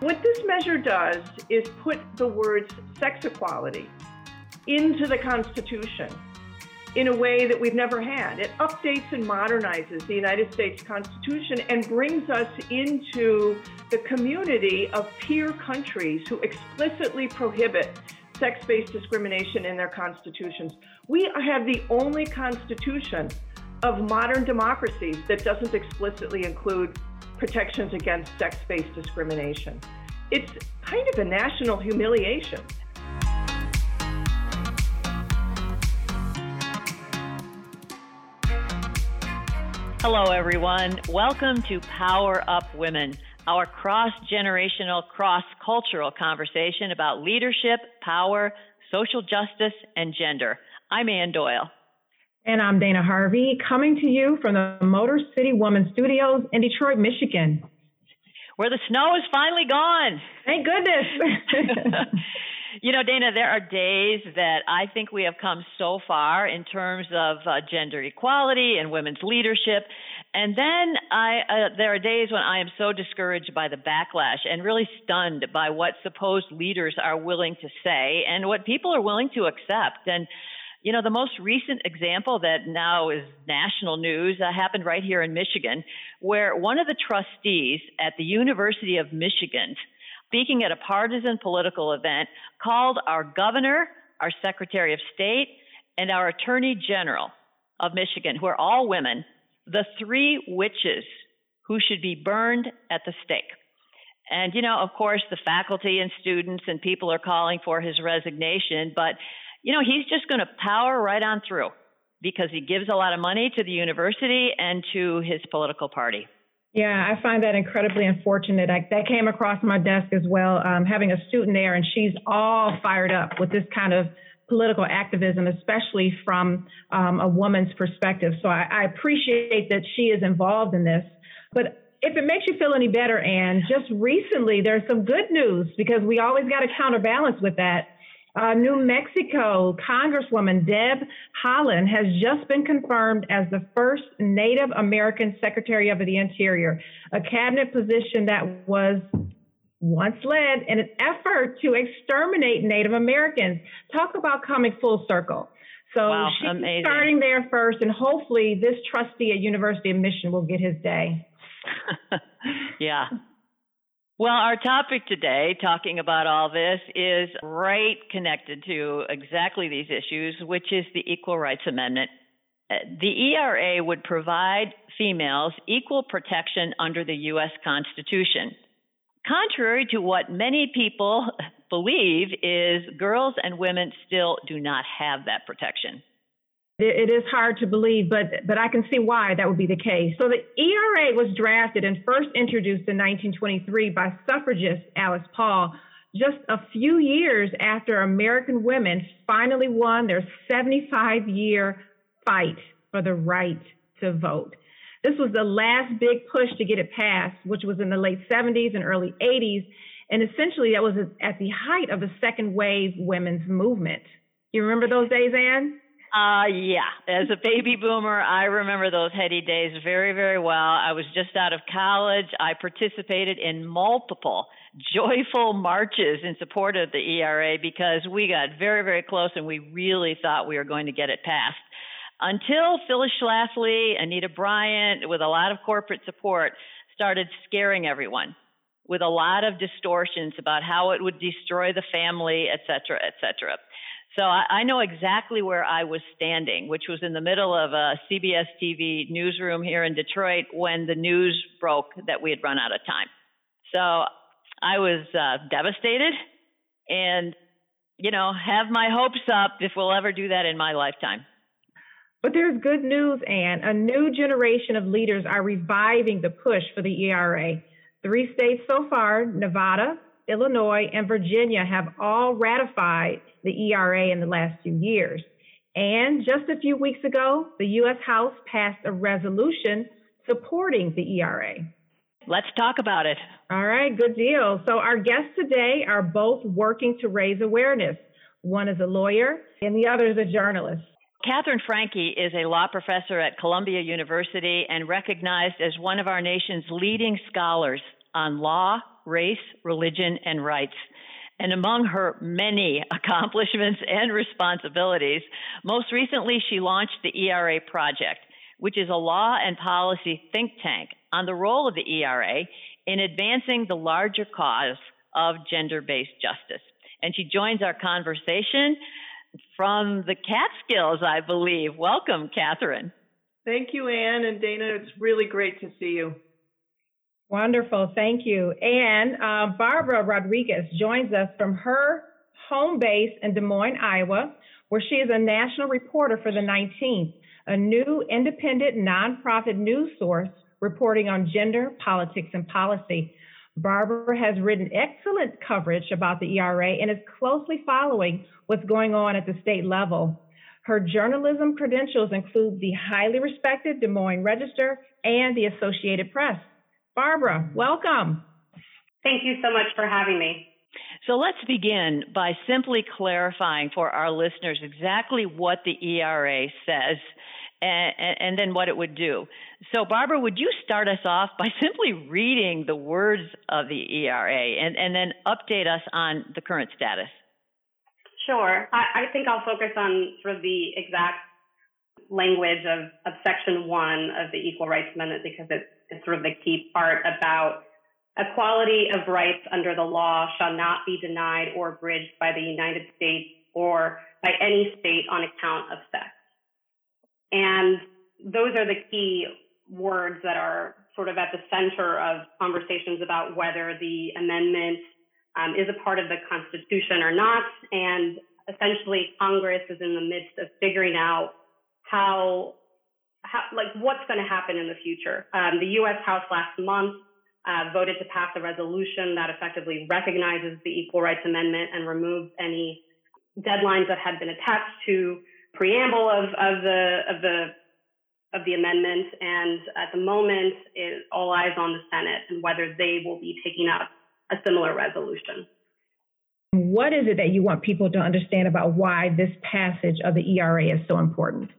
What this measure does is put the words sex equality into the Constitution in a way that we've never had. It updates and modernizes the United States Constitution and brings us into the community of peer countries who explicitly prohibit sex based discrimination in their constitutions. We have the only constitution of modern democracies that doesn't explicitly include protections against sex based discrimination. It's kind of a national humiliation. Hello, everyone. Welcome to Power Up Women, our cross generational, cross cultural conversation about leadership, power, social justice, and gender. I'm Ann Doyle. And I'm Dana Harvey, coming to you from the Motor City Woman Studios in Detroit, Michigan. Where the snow is finally gone. Thank goodness. you know, Dana, there are days that I think we have come so far in terms of uh, gender equality and women's leadership. And then I, uh, there are days when I am so discouraged by the backlash and really stunned by what supposed leaders are willing to say and what people are willing to accept. And you know, the most recent example that now is national news uh, happened right here in Michigan, where one of the trustees at the University of Michigan, speaking at a partisan political event, called our governor, our secretary of state, and our attorney general of Michigan, who are all women, the three witches who should be burned at the stake. And, you know, of course, the faculty and students and people are calling for his resignation, but you know, he's just going to power right on through because he gives a lot of money to the university and to his political party. Yeah, I find that incredibly unfortunate. I, that came across my desk as well, um, having a student there, and she's all fired up with this kind of political activism, especially from um, a woman's perspective. So I, I appreciate that she is involved in this. But if it makes you feel any better, Ann, just recently there's some good news because we always got to counterbalance with that. Uh, New Mexico Congresswoman Deb Haaland has just been confirmed as the first Native American Secretary of the Interior, a cabinet position that was once led in an effort to exterminate Native Americans. Talk about coming full circle. So wow, she's amazing. starting there first, and hopefully this trustee at University of Michigan will get his day. yeah, well, our topic today, talking about all this, is right connected to exactly these issues, which is the Equal Rights Amendment. Uh, the ERA would provide females equal protection under the U.S. Constitution. Contrary to what many people believe is girls and women still do not have that protection. It is hard to believe, but but I can see why that would be the case. So the ERA was drafted and first introduced in 1923 by suffragist Alice Paul, just a few years after American women finally won their 75 year fight for the right to vote. This was the last big push to get it passed, which was in the late 70s and early 80s. And essentially, that was at the height of the second wave women's movement. You remember those days, Ann? Uh, yeah. As a baby boomer, I remember those heady days very, very well. I was just out of college. I participated in multiple joyful marches in support of the ERA because we got very, very close and we really thought we were going to get it passed. Until Phyllis Schlafly, Anita Bryant, with a lot of corporate support, started scaring everyone with a lot of distortions about how it would destroy the family, et cetera, et cetera. So I, I know exactly where I was standing, which was in the middle of a CBS TV newsroom here in Detroit when the news broke that we had run out of time. So I was uh, devastated and, you know, have my hopes up if we'll ever do that in my lifetime. But there's good news, Ann. A new generation of leaders are reviving the push for the ERA. Three states so far Nevada, Illinois, and Virginia have all ratified the ERA in the last few years. And just a few weeks ago, the U.S. House passed a resolution supporting the ERA. Let's talk about it. All right, good deal. So, our guests today are both working to raise awareness. One is a lawyer, and the other is a journalist. Catherine Franke is a law professor at Columbia University and recognized as one of our nation's leading scholars on law, race, religion, and rights. And among her many accomplishments and responsibilities, most recently she launched the ERA Project, which is a law and policy think tank on the role of the ERA in advancing the larger cause of gender based justice. And she joins our conversation from the Catskills, I believe. Welcome, Catherine. Thank you, Ann and Dana. It's really great to see you. Wonderful. Thank you. And uh, Barbara Rodriguez joins us from her home base in Des Moines, Iowa, where she is a national reporter for the 19th, a new independent nonprofit news source reporting on gender, politics, and policy. Barbara has written excellent coverage about the ERA and is closely following what's going on at the state level. Her journalism credentials include the highly respected Des Moines Register and the Associated Press. Barbara, welcome. Thank you so much for having me. So let's begin by simply clarifying for our listeners exactly what the ERA says and, and, then what it would do. So, Barbara, would you start us off by simply reading the words of the ERA and, and then update us on the current status? Sure. I, I think I'll focus on sort of the exact language of, of Section 1 of the Equal Rights Amendment because it's, it's sort of the key part about equality of rights under the law shall not be denied or abridged by the United States or by any state on account of sex. And those are the key words that are sort of at the center of conversations about whether the amendment um, is a part of the Constitution or not. And essentially, Congress is in the midst of figuring out how, how like, what's going to happen in the future. Um, the U.S. House last month uh, voted to pass a resolution that effectively recognizes the Equal Rights Amendment and removes any deadlines that had been attached to preamble of, of the of the of the amendment, and at the moment, it, all eyes on the Senate and whether they will be taking up a similar resolution. What is it that you want people to understand about why this passage of the ERA is so important?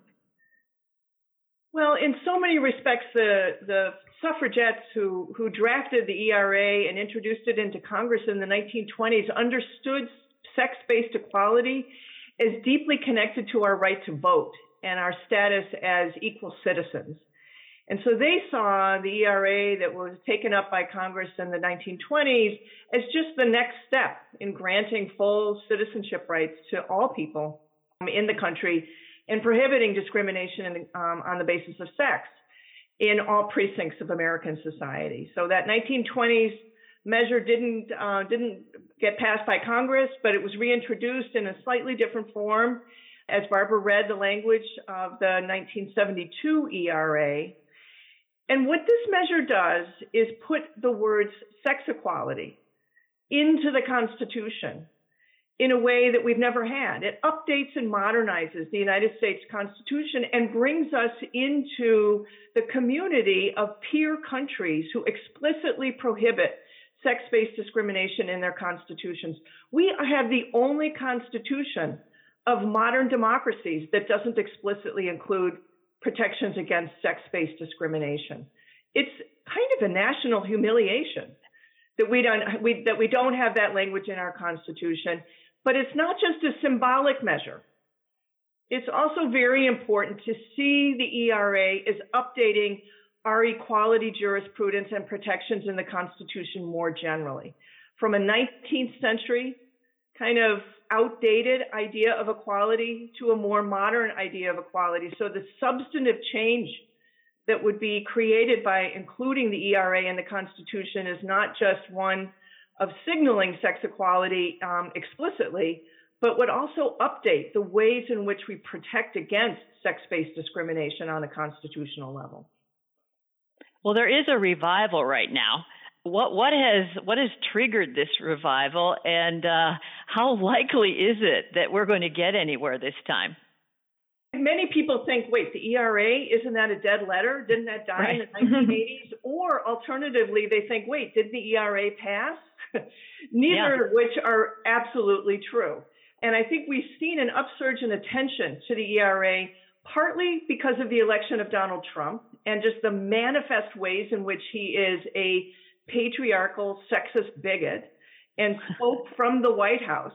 Well, in so many respects, the the suffragettes who who drafted the ERA and introduced it into Congress in the 1920s understood sex-based equality as deeply connected to our right to vote and our status as equal citizens. And so they saw the ERA that was taken up by Congress in the 1920s as just the next step in granting full citizenship rights to all people in the country and prohibiting discrimination in, um, on the basis of sex in all precincts of American society. So that 1920s measure didn't uh, didn't get passed by Congress, but it was reintroduced in a slightly different form. As Barbara read the language of the 1972 ERA. And what this measure does is put the words sex equality into the Constitution in a way that we've never had. It updates and modernizes the United States Constitution and brings us into the community of peer countries who explicitly prohibit sex based discrimination in their constitutions. We have the only constitution of modern democracies that doesn't explicitly include protections against sex based discrimination. It's kind of a national humiliation that we don't we, that we don't have that language in our constitution. But it's not just a symbolic measure. It's also very important to see the ERA is updating our equality jurisprudence and protections in the Constitution more generally. From a 19th century kind of outdated idea of equality to a more modern idea of equality. So the substantive change that would be created by including the ERA in the Constitution is not just one of signaling sex equality um, explicitly, but would also update the ways in which we protect against sex based discrimination on a constitutional level. Well, there is a revival right now. What what has what has triggered this revival, and uh, how likely is it that we're going to get anywhere this time? Many people think, wait, the ERA isn't that a dead letter? Didn't that die right. in the 1980s? or alternatively, they think, wait, did the ERA pass? Neither yeah. of which are absolutely true. And I think we've seen an upsurge in attention to the ERA partly because of the election of Donald Trump and just the manifest ways in which he is a patriarchal, sexist bigot and spoke from the White House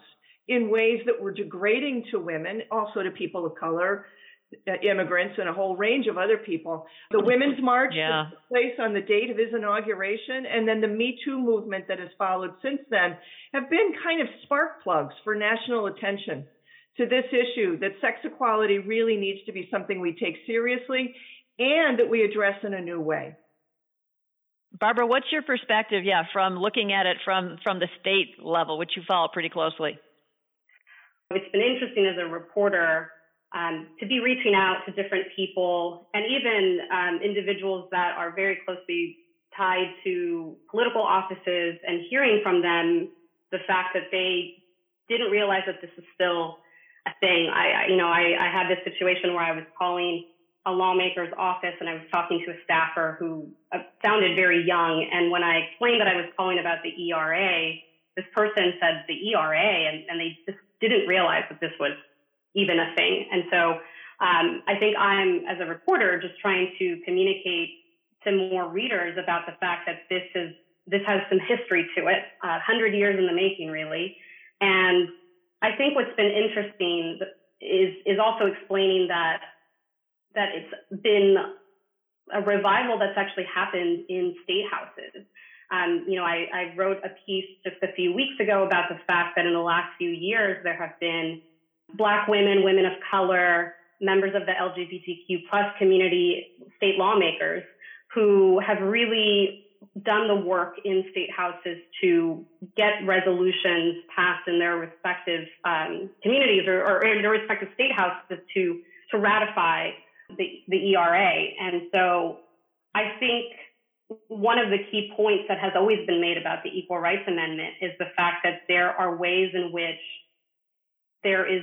in ways that were degrading to women, also to people of color, Uh, immigrants, and a whole range of other people. The Women's March yeah. took place on the date of his inauguration, and then the Me Too movement that has followed since then have been kind of spark plugs for national attention to this issue that sex equality really needs to be something we take seriously and that we address in a new way. Barbara, what's your perspective, yeah, from looking at it from, from the state level, which you follow pretty closely? It's been interesting as a reporter um, to be reaching out to different people and even um, individuals that are very closely tied to political offices and hearing from them the fact that they didn't realize that this is still a thing. I, you know, I, I had this situation where I was calling a lawmaker's office and I was talking to a staffer who uh, sounded very young. And when I explained that I was calling about the ERA, this person said the ERA, and, and they just didn't realize that this was even a thing. And so um, I think I'm, as a reporter, just trying to communicate to more readers about the fact that this is this has some history to it, uh, hundred years in the making, really. And I think what's been interesting is is also explaining that that it's been a revival that's actually happened in state houses. Um, you know, I, I wrote a piece just a few weeks ago about the fact that in the last few years there have been Black women, women of color, members of the LGBTQ plus community, state lawmakers who have really done the work in state houses to get resolutions passed in their respective um, communities or, or in their respective state houses to to ratify the, the ERA. And so I think one of the key points that has always been made about the Equal Rights Amendment is the fact that there are ways in which there is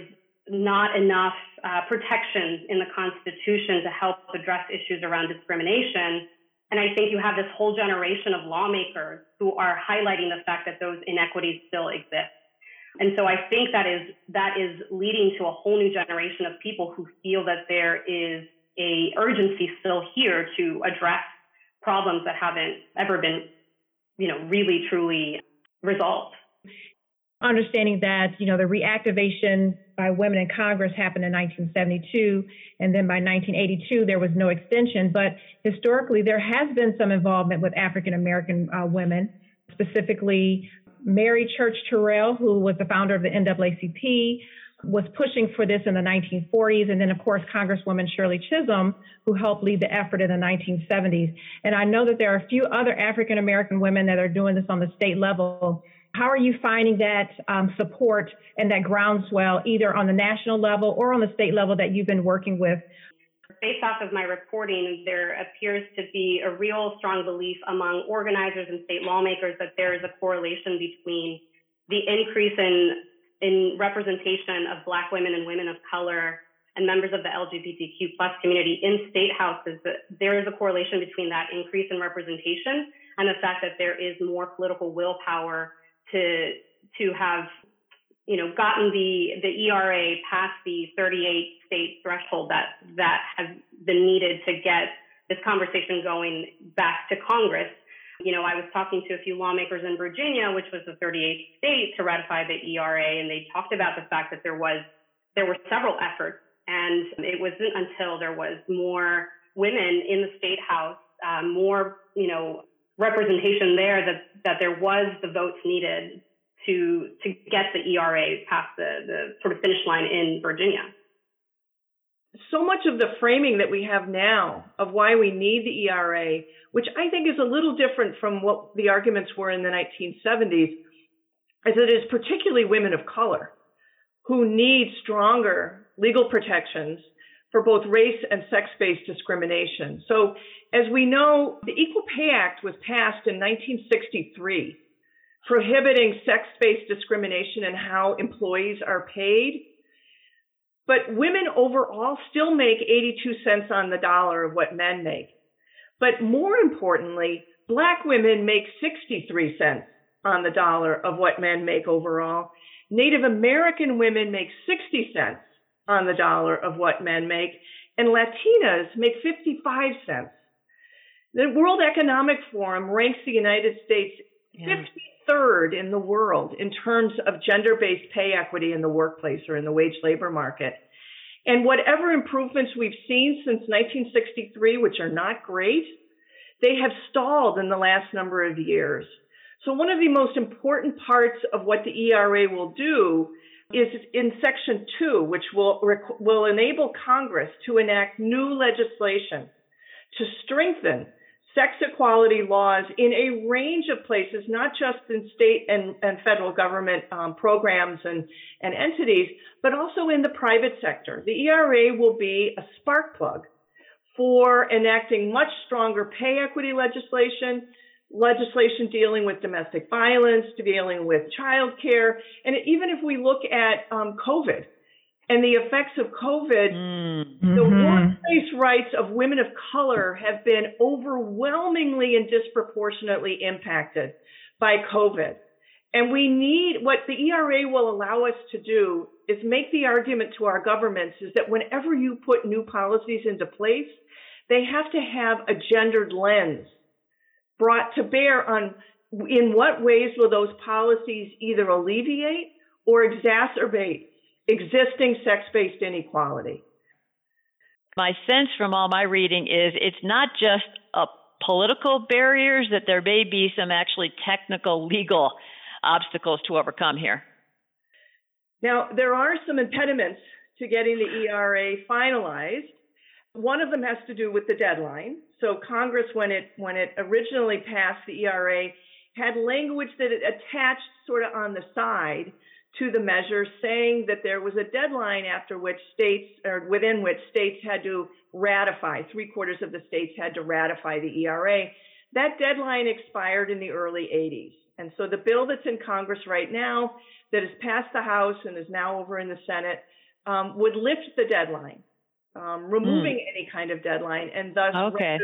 not enough uh, protections in the Constitution to help address issues around discrimination. And I think you have this whole generation of lawmakers who are highlighting the fact that those inequities still exist. And so I think that is that is leading to a whole new generation of people who feel that there is a urgency still here to address problems that haven't ever been, you know, really truly resolved. Understanding that, you know, the reactivation by women in Congress happened in 1972, and then by 1982 there was no extension. But historically, there has been some involvement with African American uh, women, specifically Mary Church Terrell, who was the founder of the NAACP, was pushing for this in the 1940s. And then, of course, Congresswoman Shirley Chisholm, who helped lead the effort in the 1970s. And I know that there are a few other African American women that are doing this on the state level. How are you finding that um, support and that groundswell, either on the national level or on the state level that you've been working with? Based off of my reporting, there appears to be a real strong belief among organizers and state lawmakers that there is a correlation between the increase in in representation of Black women and women of color and members of the LGBTQ plus community in state houses, there is a correlation between that increase in representation and the fact that there is more political willpower to to have you know gotten the the ERA past the 38 state threshold that that has been needed to get this conversation going back to Congress. You know, I was talking to a few lawmakers in Virginia, which was the 38th state to ratify the ERA, and they talked about the fact that there was there were several efforts, and it wasn't until there was more women in the state house, um, more you know representation there that that there was the votes needed to to get the ERA past the the sort of finish line in Virginia so much of the framing that we have now of why we need the ERA, which I think is a little different from what the arguments were in the 1970s, is that it is particularly women of color who need stronger legal protections for both race and sex based discrimination. So, as we know, the Equal Pay Act was passed in 1963, prohibiting sex based discrimination in how employees are paid but women overall still make 82 cents on the dollar of what men make. But more importantly, black women make 63 cents on the dollar of what men make overall. Native American women make 60 cents on the dollar of what men make, and Latinas make 55 cents. The World Economic Forum ranks the United States yeah. 53rd in the world in terms of gender based pay equity in the workplace or in the wage labor market. And whatever improvements we've seen since 1963, which are not great, they have stalled in the last number of years. So one of the most important parts of what the ERA will do is in section two, which will, will enable Congress to enact new legislation to strengthen sex equality laws in a range of places, not just in state and, and federal government um, programs and, and entities, but also in the private sector. The ERA will be a spark plug for enacting much stronger pay equity legislation, legislation dealing with domestic violence, dealing with child care, and even if we look at um, COVID, and the effects of COVID, mm-hmm. the workplace rights of women of color have been overwhelmingly and disproportionately impacted by COVID. And we need what the ERA will allow us to do is make the argument to our governments is that whenever you put new policies into place, they have to have a gendered lens brought to bear on in what ways will those policies either alleviate or exacerbate existing sex based inequality. My sense from all my reading is it's not just a political barriers, that there may be some actually technical legal obstacles to overcome here. Now, there are some impediments to getting the ERA finalized. One of them has to do with the deadline. So Congress, when it when it originally passed the ERA, had language that it attached sort of on the side to the measure, saying that there was a deadline after which states, or within which states had to ratify, three quarters of the states had to ratify the ERA. That deadline expired in the early 80s. And so the bill that's in Congress right now, that has passed the House and is now over in the Senate, um, would lift the deadline, um, removing mm. any kind of deadline, and thus okay.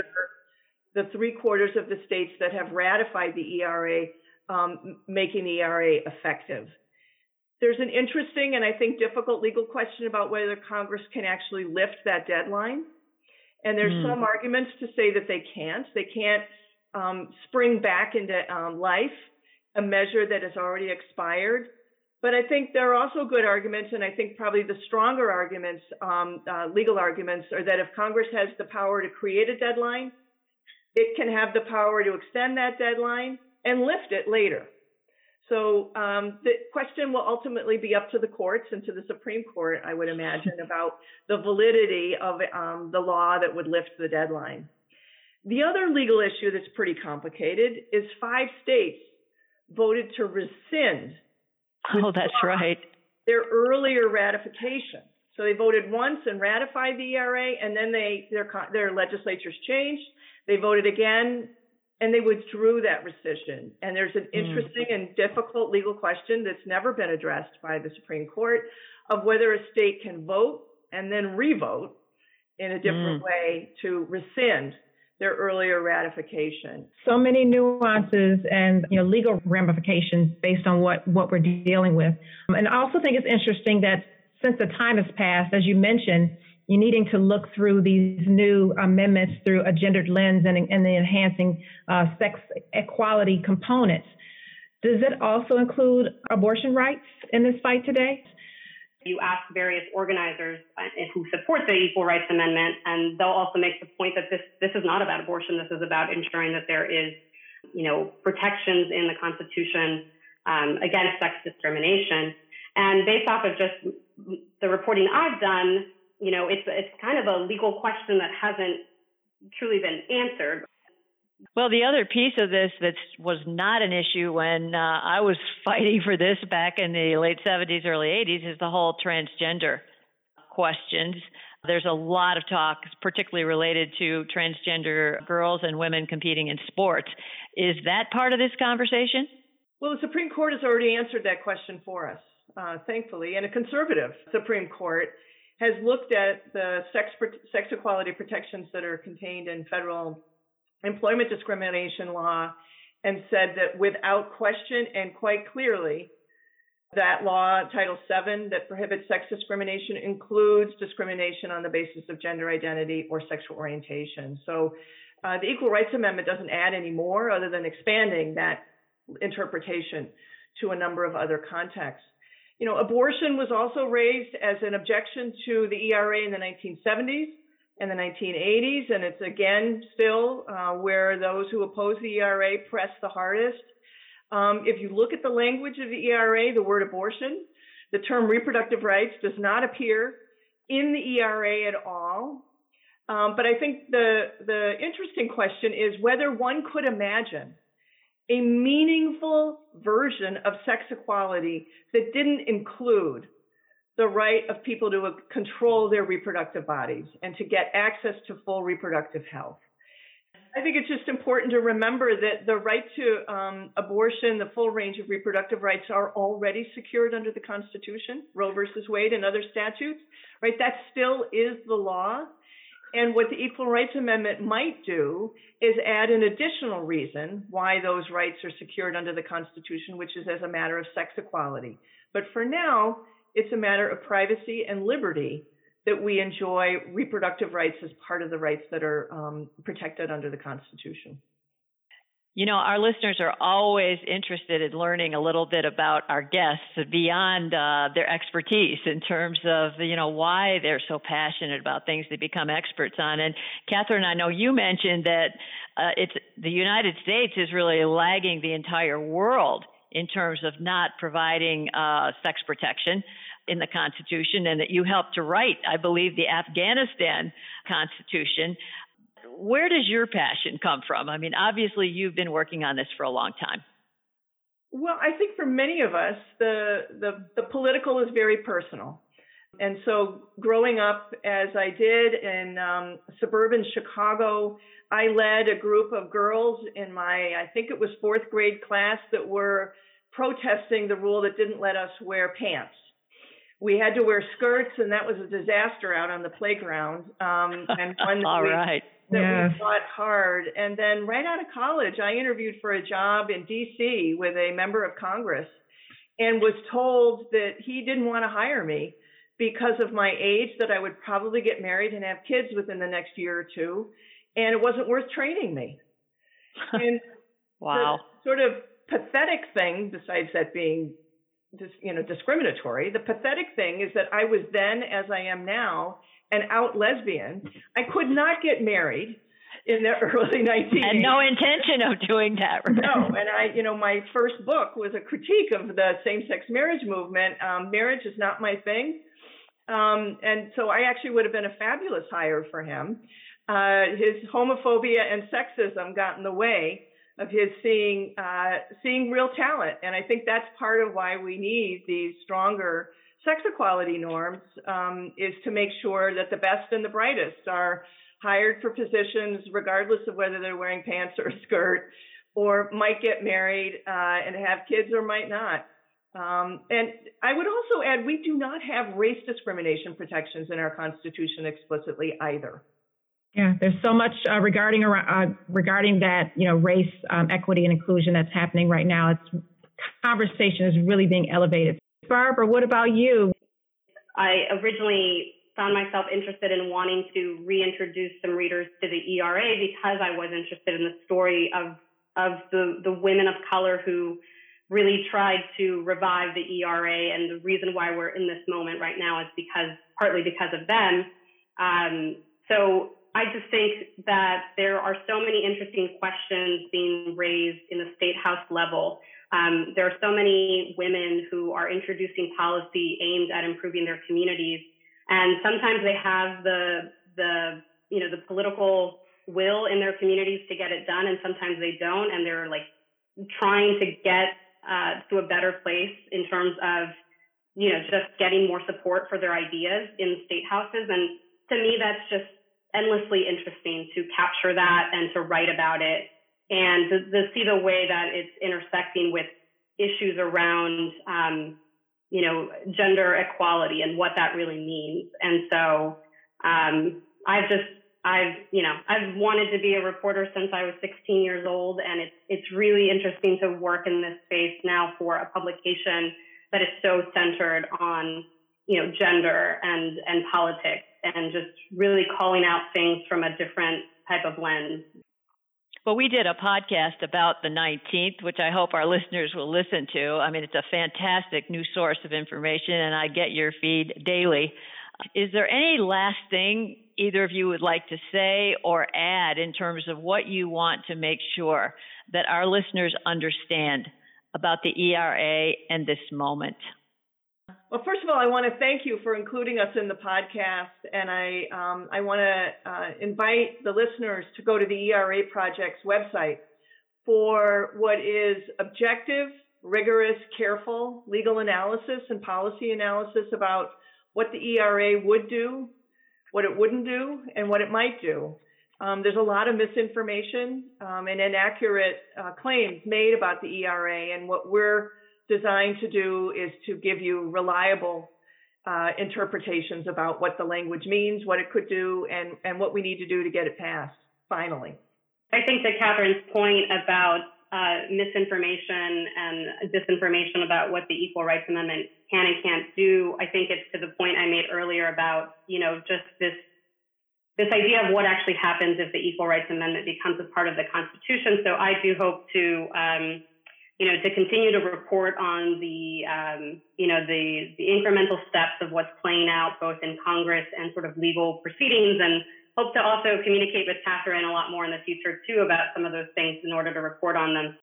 the three quarters of the states that have ratified the ERA, um, making the ERA effective. There's an interesting and I think difficult legal question about whether Congress can actually lift that deadline. And there's mm. some arguments to say that they can't. They can't um, spring back into um, life a measure that has already expired. But I think there are also good arguments, and I think probably the stronger arguments, um, uh, legal arguments, are that if Congress has the power to create a deadline, it can have the power to extend that deadline and lift it later. So um, the question will ultimately be up to the courts and to the Supreme Court, I would imagine, about the validity of um, the law that would lift the deadline. The other legal issue that's pretty complicated is five states voted to rescind. Oh, that's right. Their earlier ratification. So they voted once and ratified the ERA, and then they their their legislatures changed. They voted again and they withdrew that rescission. And there's an hmm. interesting mm. and difficult legal question that's never been addressed by the Supreme Court of whether a state can vote and then revote in a different mm. way to rescind their earlier ratification. So many nuances and you know legal ramifications based on what what we're dealing with. And I also think it's interesting that since the time has passed, as you mentioned, you're needing to look through these new amendments through a gendered lens and, and the enhancing uh, sex equality components. Does it also include abortion rights in this fight today? You ask various organizers uh, who support the Equal Rights Amendment, and they'll also make the point that this this is not about abortion. This is about ensuring that there is, you know, protections in the Constitution um, against sex discrimination. And based off of just the reporting I've done, you know, it's it's kind of a legal question that hasn't truly been answered. Well, the other piece of this that was not an issue when uh, I was fighting for this back in the late 70s, early 80s is the whole transgender questions. There's a lot of talk, particularly related to transgender girls and women competing in sports. Is that part of this conversation? Well, the Supreme Court has already answered that question for us, uh, thankfully, and a conservative Supreme Court has looked at the sex, sex equality protections that are contained in federal employment discrimination law and said that without question and quite clearly, that law, Title VII, that prohibits sex discrimination includes discrimination on the basis of gender identity or sexual orientation. So Uh, the Equal Rights Amendment doesn't add any more other than expanding that interpretation to a number of other contexts. You know, abortion was also raised as an objection to the ERA in the 1970s and the 1980s, and it's again still uh, where those who oppose the ERA press the hardest. Um, if you look at the language of the ERA, the word abortion, the term reproductive rights does not appear in the ERA at all. Um, but I think the the interesting question is whether one could imagine a meaningful version of sex equality that didn't include the right of people to control their reproductive bodies and to get access to full reproductive health. I think it's just important to remember that the right to um, abortion, the full range of reproductive rights are already secured under the Constitution, Roe versus Wade and other statutes, right? That still is the law. And what the Equal Rights Amendment might do is add an additional reason why those rights are secured under the Constitution, which is as a matter of sex equality. But for now, it's a matter of privacy and liberty that we enjoy reproductive rights as part of the rights that are um, protected under the Constitution. You know, our listeners are always interested in learning a little bit about our guests beyond uh, their expertise in terms of, you know, why they're so passionate about things they become experts on. And Catherine, I know you mentioned that uh, it's the United States is really lagging the entire world in terms of not providing uh, sex protection in the Constitution, and that you helped to write, I believe, the Afghanistan Constitution where does your passion come from? I mean, obviously you've been working on this for a long time. Well, I think for many of us, the the, the political is very personal. And so, growing up as I did in um, suburban Chicago, I led a group of girls in my, I think it was fourth grade class, that were protesting the rule that didn't let us wear pants. We had to wear skirts, and that was a disaster out on the playground. Um, and one All we, right that yes. we fought hard. And then right out of college, I interviewed for a job in D.C. with a member of Congress and was told that he didn't want to hire me because of my age, that I would probably get married and have kids within the next year or two, and it wasn't worth training me. And wow. sort of pathetic thing, besides that being you know discriminatory, the pathetic thing is that I was then, as I am now, an out lesbian. I could not get married in the early 1980s. And no intention of doing that. Right? No, and I, you know, my first book was a critique of the same-sex marriage movement. Um, marriage is not my thing, um, and so I actually would have been a fabulous hire for him. Uh, his homophobia and sexism got in the way of his seeing uh, seeing real talent, and I think that's part of why we need these stronger sex equality norms um, is to make sure that the best and the brightest are hired for positions, regardless of whether they're wearing pants or a skirt, or might get married uh, and have kids or might not. Um, and I would also add, we do not have race discrimination protections in our Constitution explicitly either. Yeah, there's so much uh, regarding uh, regarding that, you know, race, um, equity, and inclusion that's happening right now. It's conversation is really being elevated. Barbara, what about you? I originally found myself interested in wanting to reintroduce some readers to the ERA because I was interested in the story of of the the women of color who really tried to revive the ERA, and the reason why we're in this moment right now is because partly because of them. Um, so I just think that there are so many interesting questions being raised in the state house level um, there are so many women who are introducing policy aimed at improving their communities, and sometimes they have the the you know the political will in their communities to get it done, and sometimes they don't, and they're like trying to get uh, to a better place in terms of you know just getting more support for their ideas in state houses, and to me that's just endlessly interesting to capture that and to write about it and to, see the way that it's intersecting with issues around, um, you know, gender equality and what that really means. And so um, I've just, I've, you know, I've wanted to be a reporter since I was 16 years old, and it's it's really interesting to work in this space now for a publication that is so centered on, you know, gender and and politics, and just really calling out things from a different type of lens. But we did a podcast about the 19th, which I hope our listeners will listen to. I mean, it's a fantastic new source of information, and I get your feed daily. Is there any last thing either of you would like to say or add in terms of what you want to make sure that our listeners understand about the ERA and this moment? Well, first of all, I want to thank you for including us in the podcast, and I um, I want to uh, invite the listeners to go to the ERA Project's website for what is objective, rigorous, careful legal analysis and policy analysis about what the ERA would do, what it wouldn't do, and what it might do. Um, there's a lot of misinformation um, and inaccurate uh, claims made about the ERA, and what we're designed to do is to give you reliable uh, interpretations about what the language means, what it could do, and, and what we need to do to get it passed, finally. I think that Catherine's point about uh, misinformation and disinformation about what the Equal Rights Amendment can and can't do, I think it's to the point I made earlier about, you know, just this this idea of what actually happens if the Equal Rights Amendment becomes a part of the Constitution. So I do hope to um, you know, to continue to report on the, um, you know, the, the incremental steps of what's playing out both in Congress and sort of legal proceedings and hope to also communicate with Catherine a lot more in the future too about some of those things in order to report on them.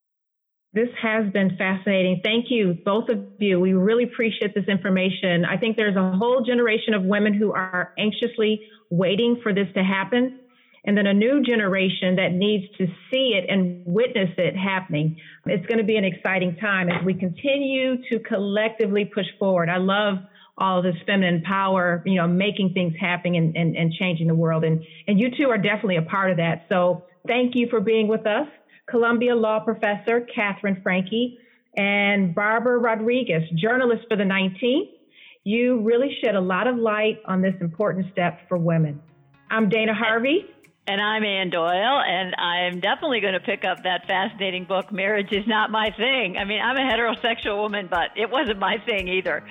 This has been fascinating. Thank you, both of you. We really appreciate this information. I think there's a whole generation of women who are anxiously waiting for this to happen and then a new generation that needs to see it and witness it happening. It's going to be an exciting time as we continue to collectively push forward. I love all this feminine power, you know, making things happen and, and, and changing the world. And, and you two are definitely a part of that. So thank you for being with us. Columbia Law Professor Catherine Franke and Barbara Rodriguez, journalist for the 19th. You really shed a lot of light on this important step for women. I'm Dana Harvey. And I'm Ann Doyle, and I'm definitely going to pick up that fascinating book, Marriage is Not My Thing. I mean, I'm a heterosexual woman, but it wasn't my thing either.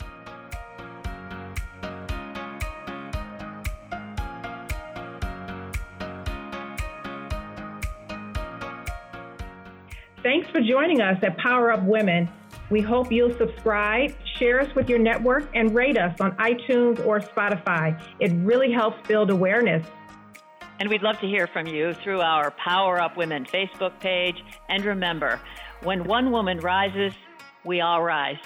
Thanks for joining us at Power Up Women. We hope you'll subscribe, share us with your network, and rate us on iTunes or Spotify. It really helps build awareness and we'd love to hear from you through our Power Up Women Facebook page. And remember, when one woman rises, we all rise.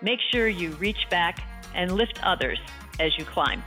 Make sure you reach back and lift others as you climb.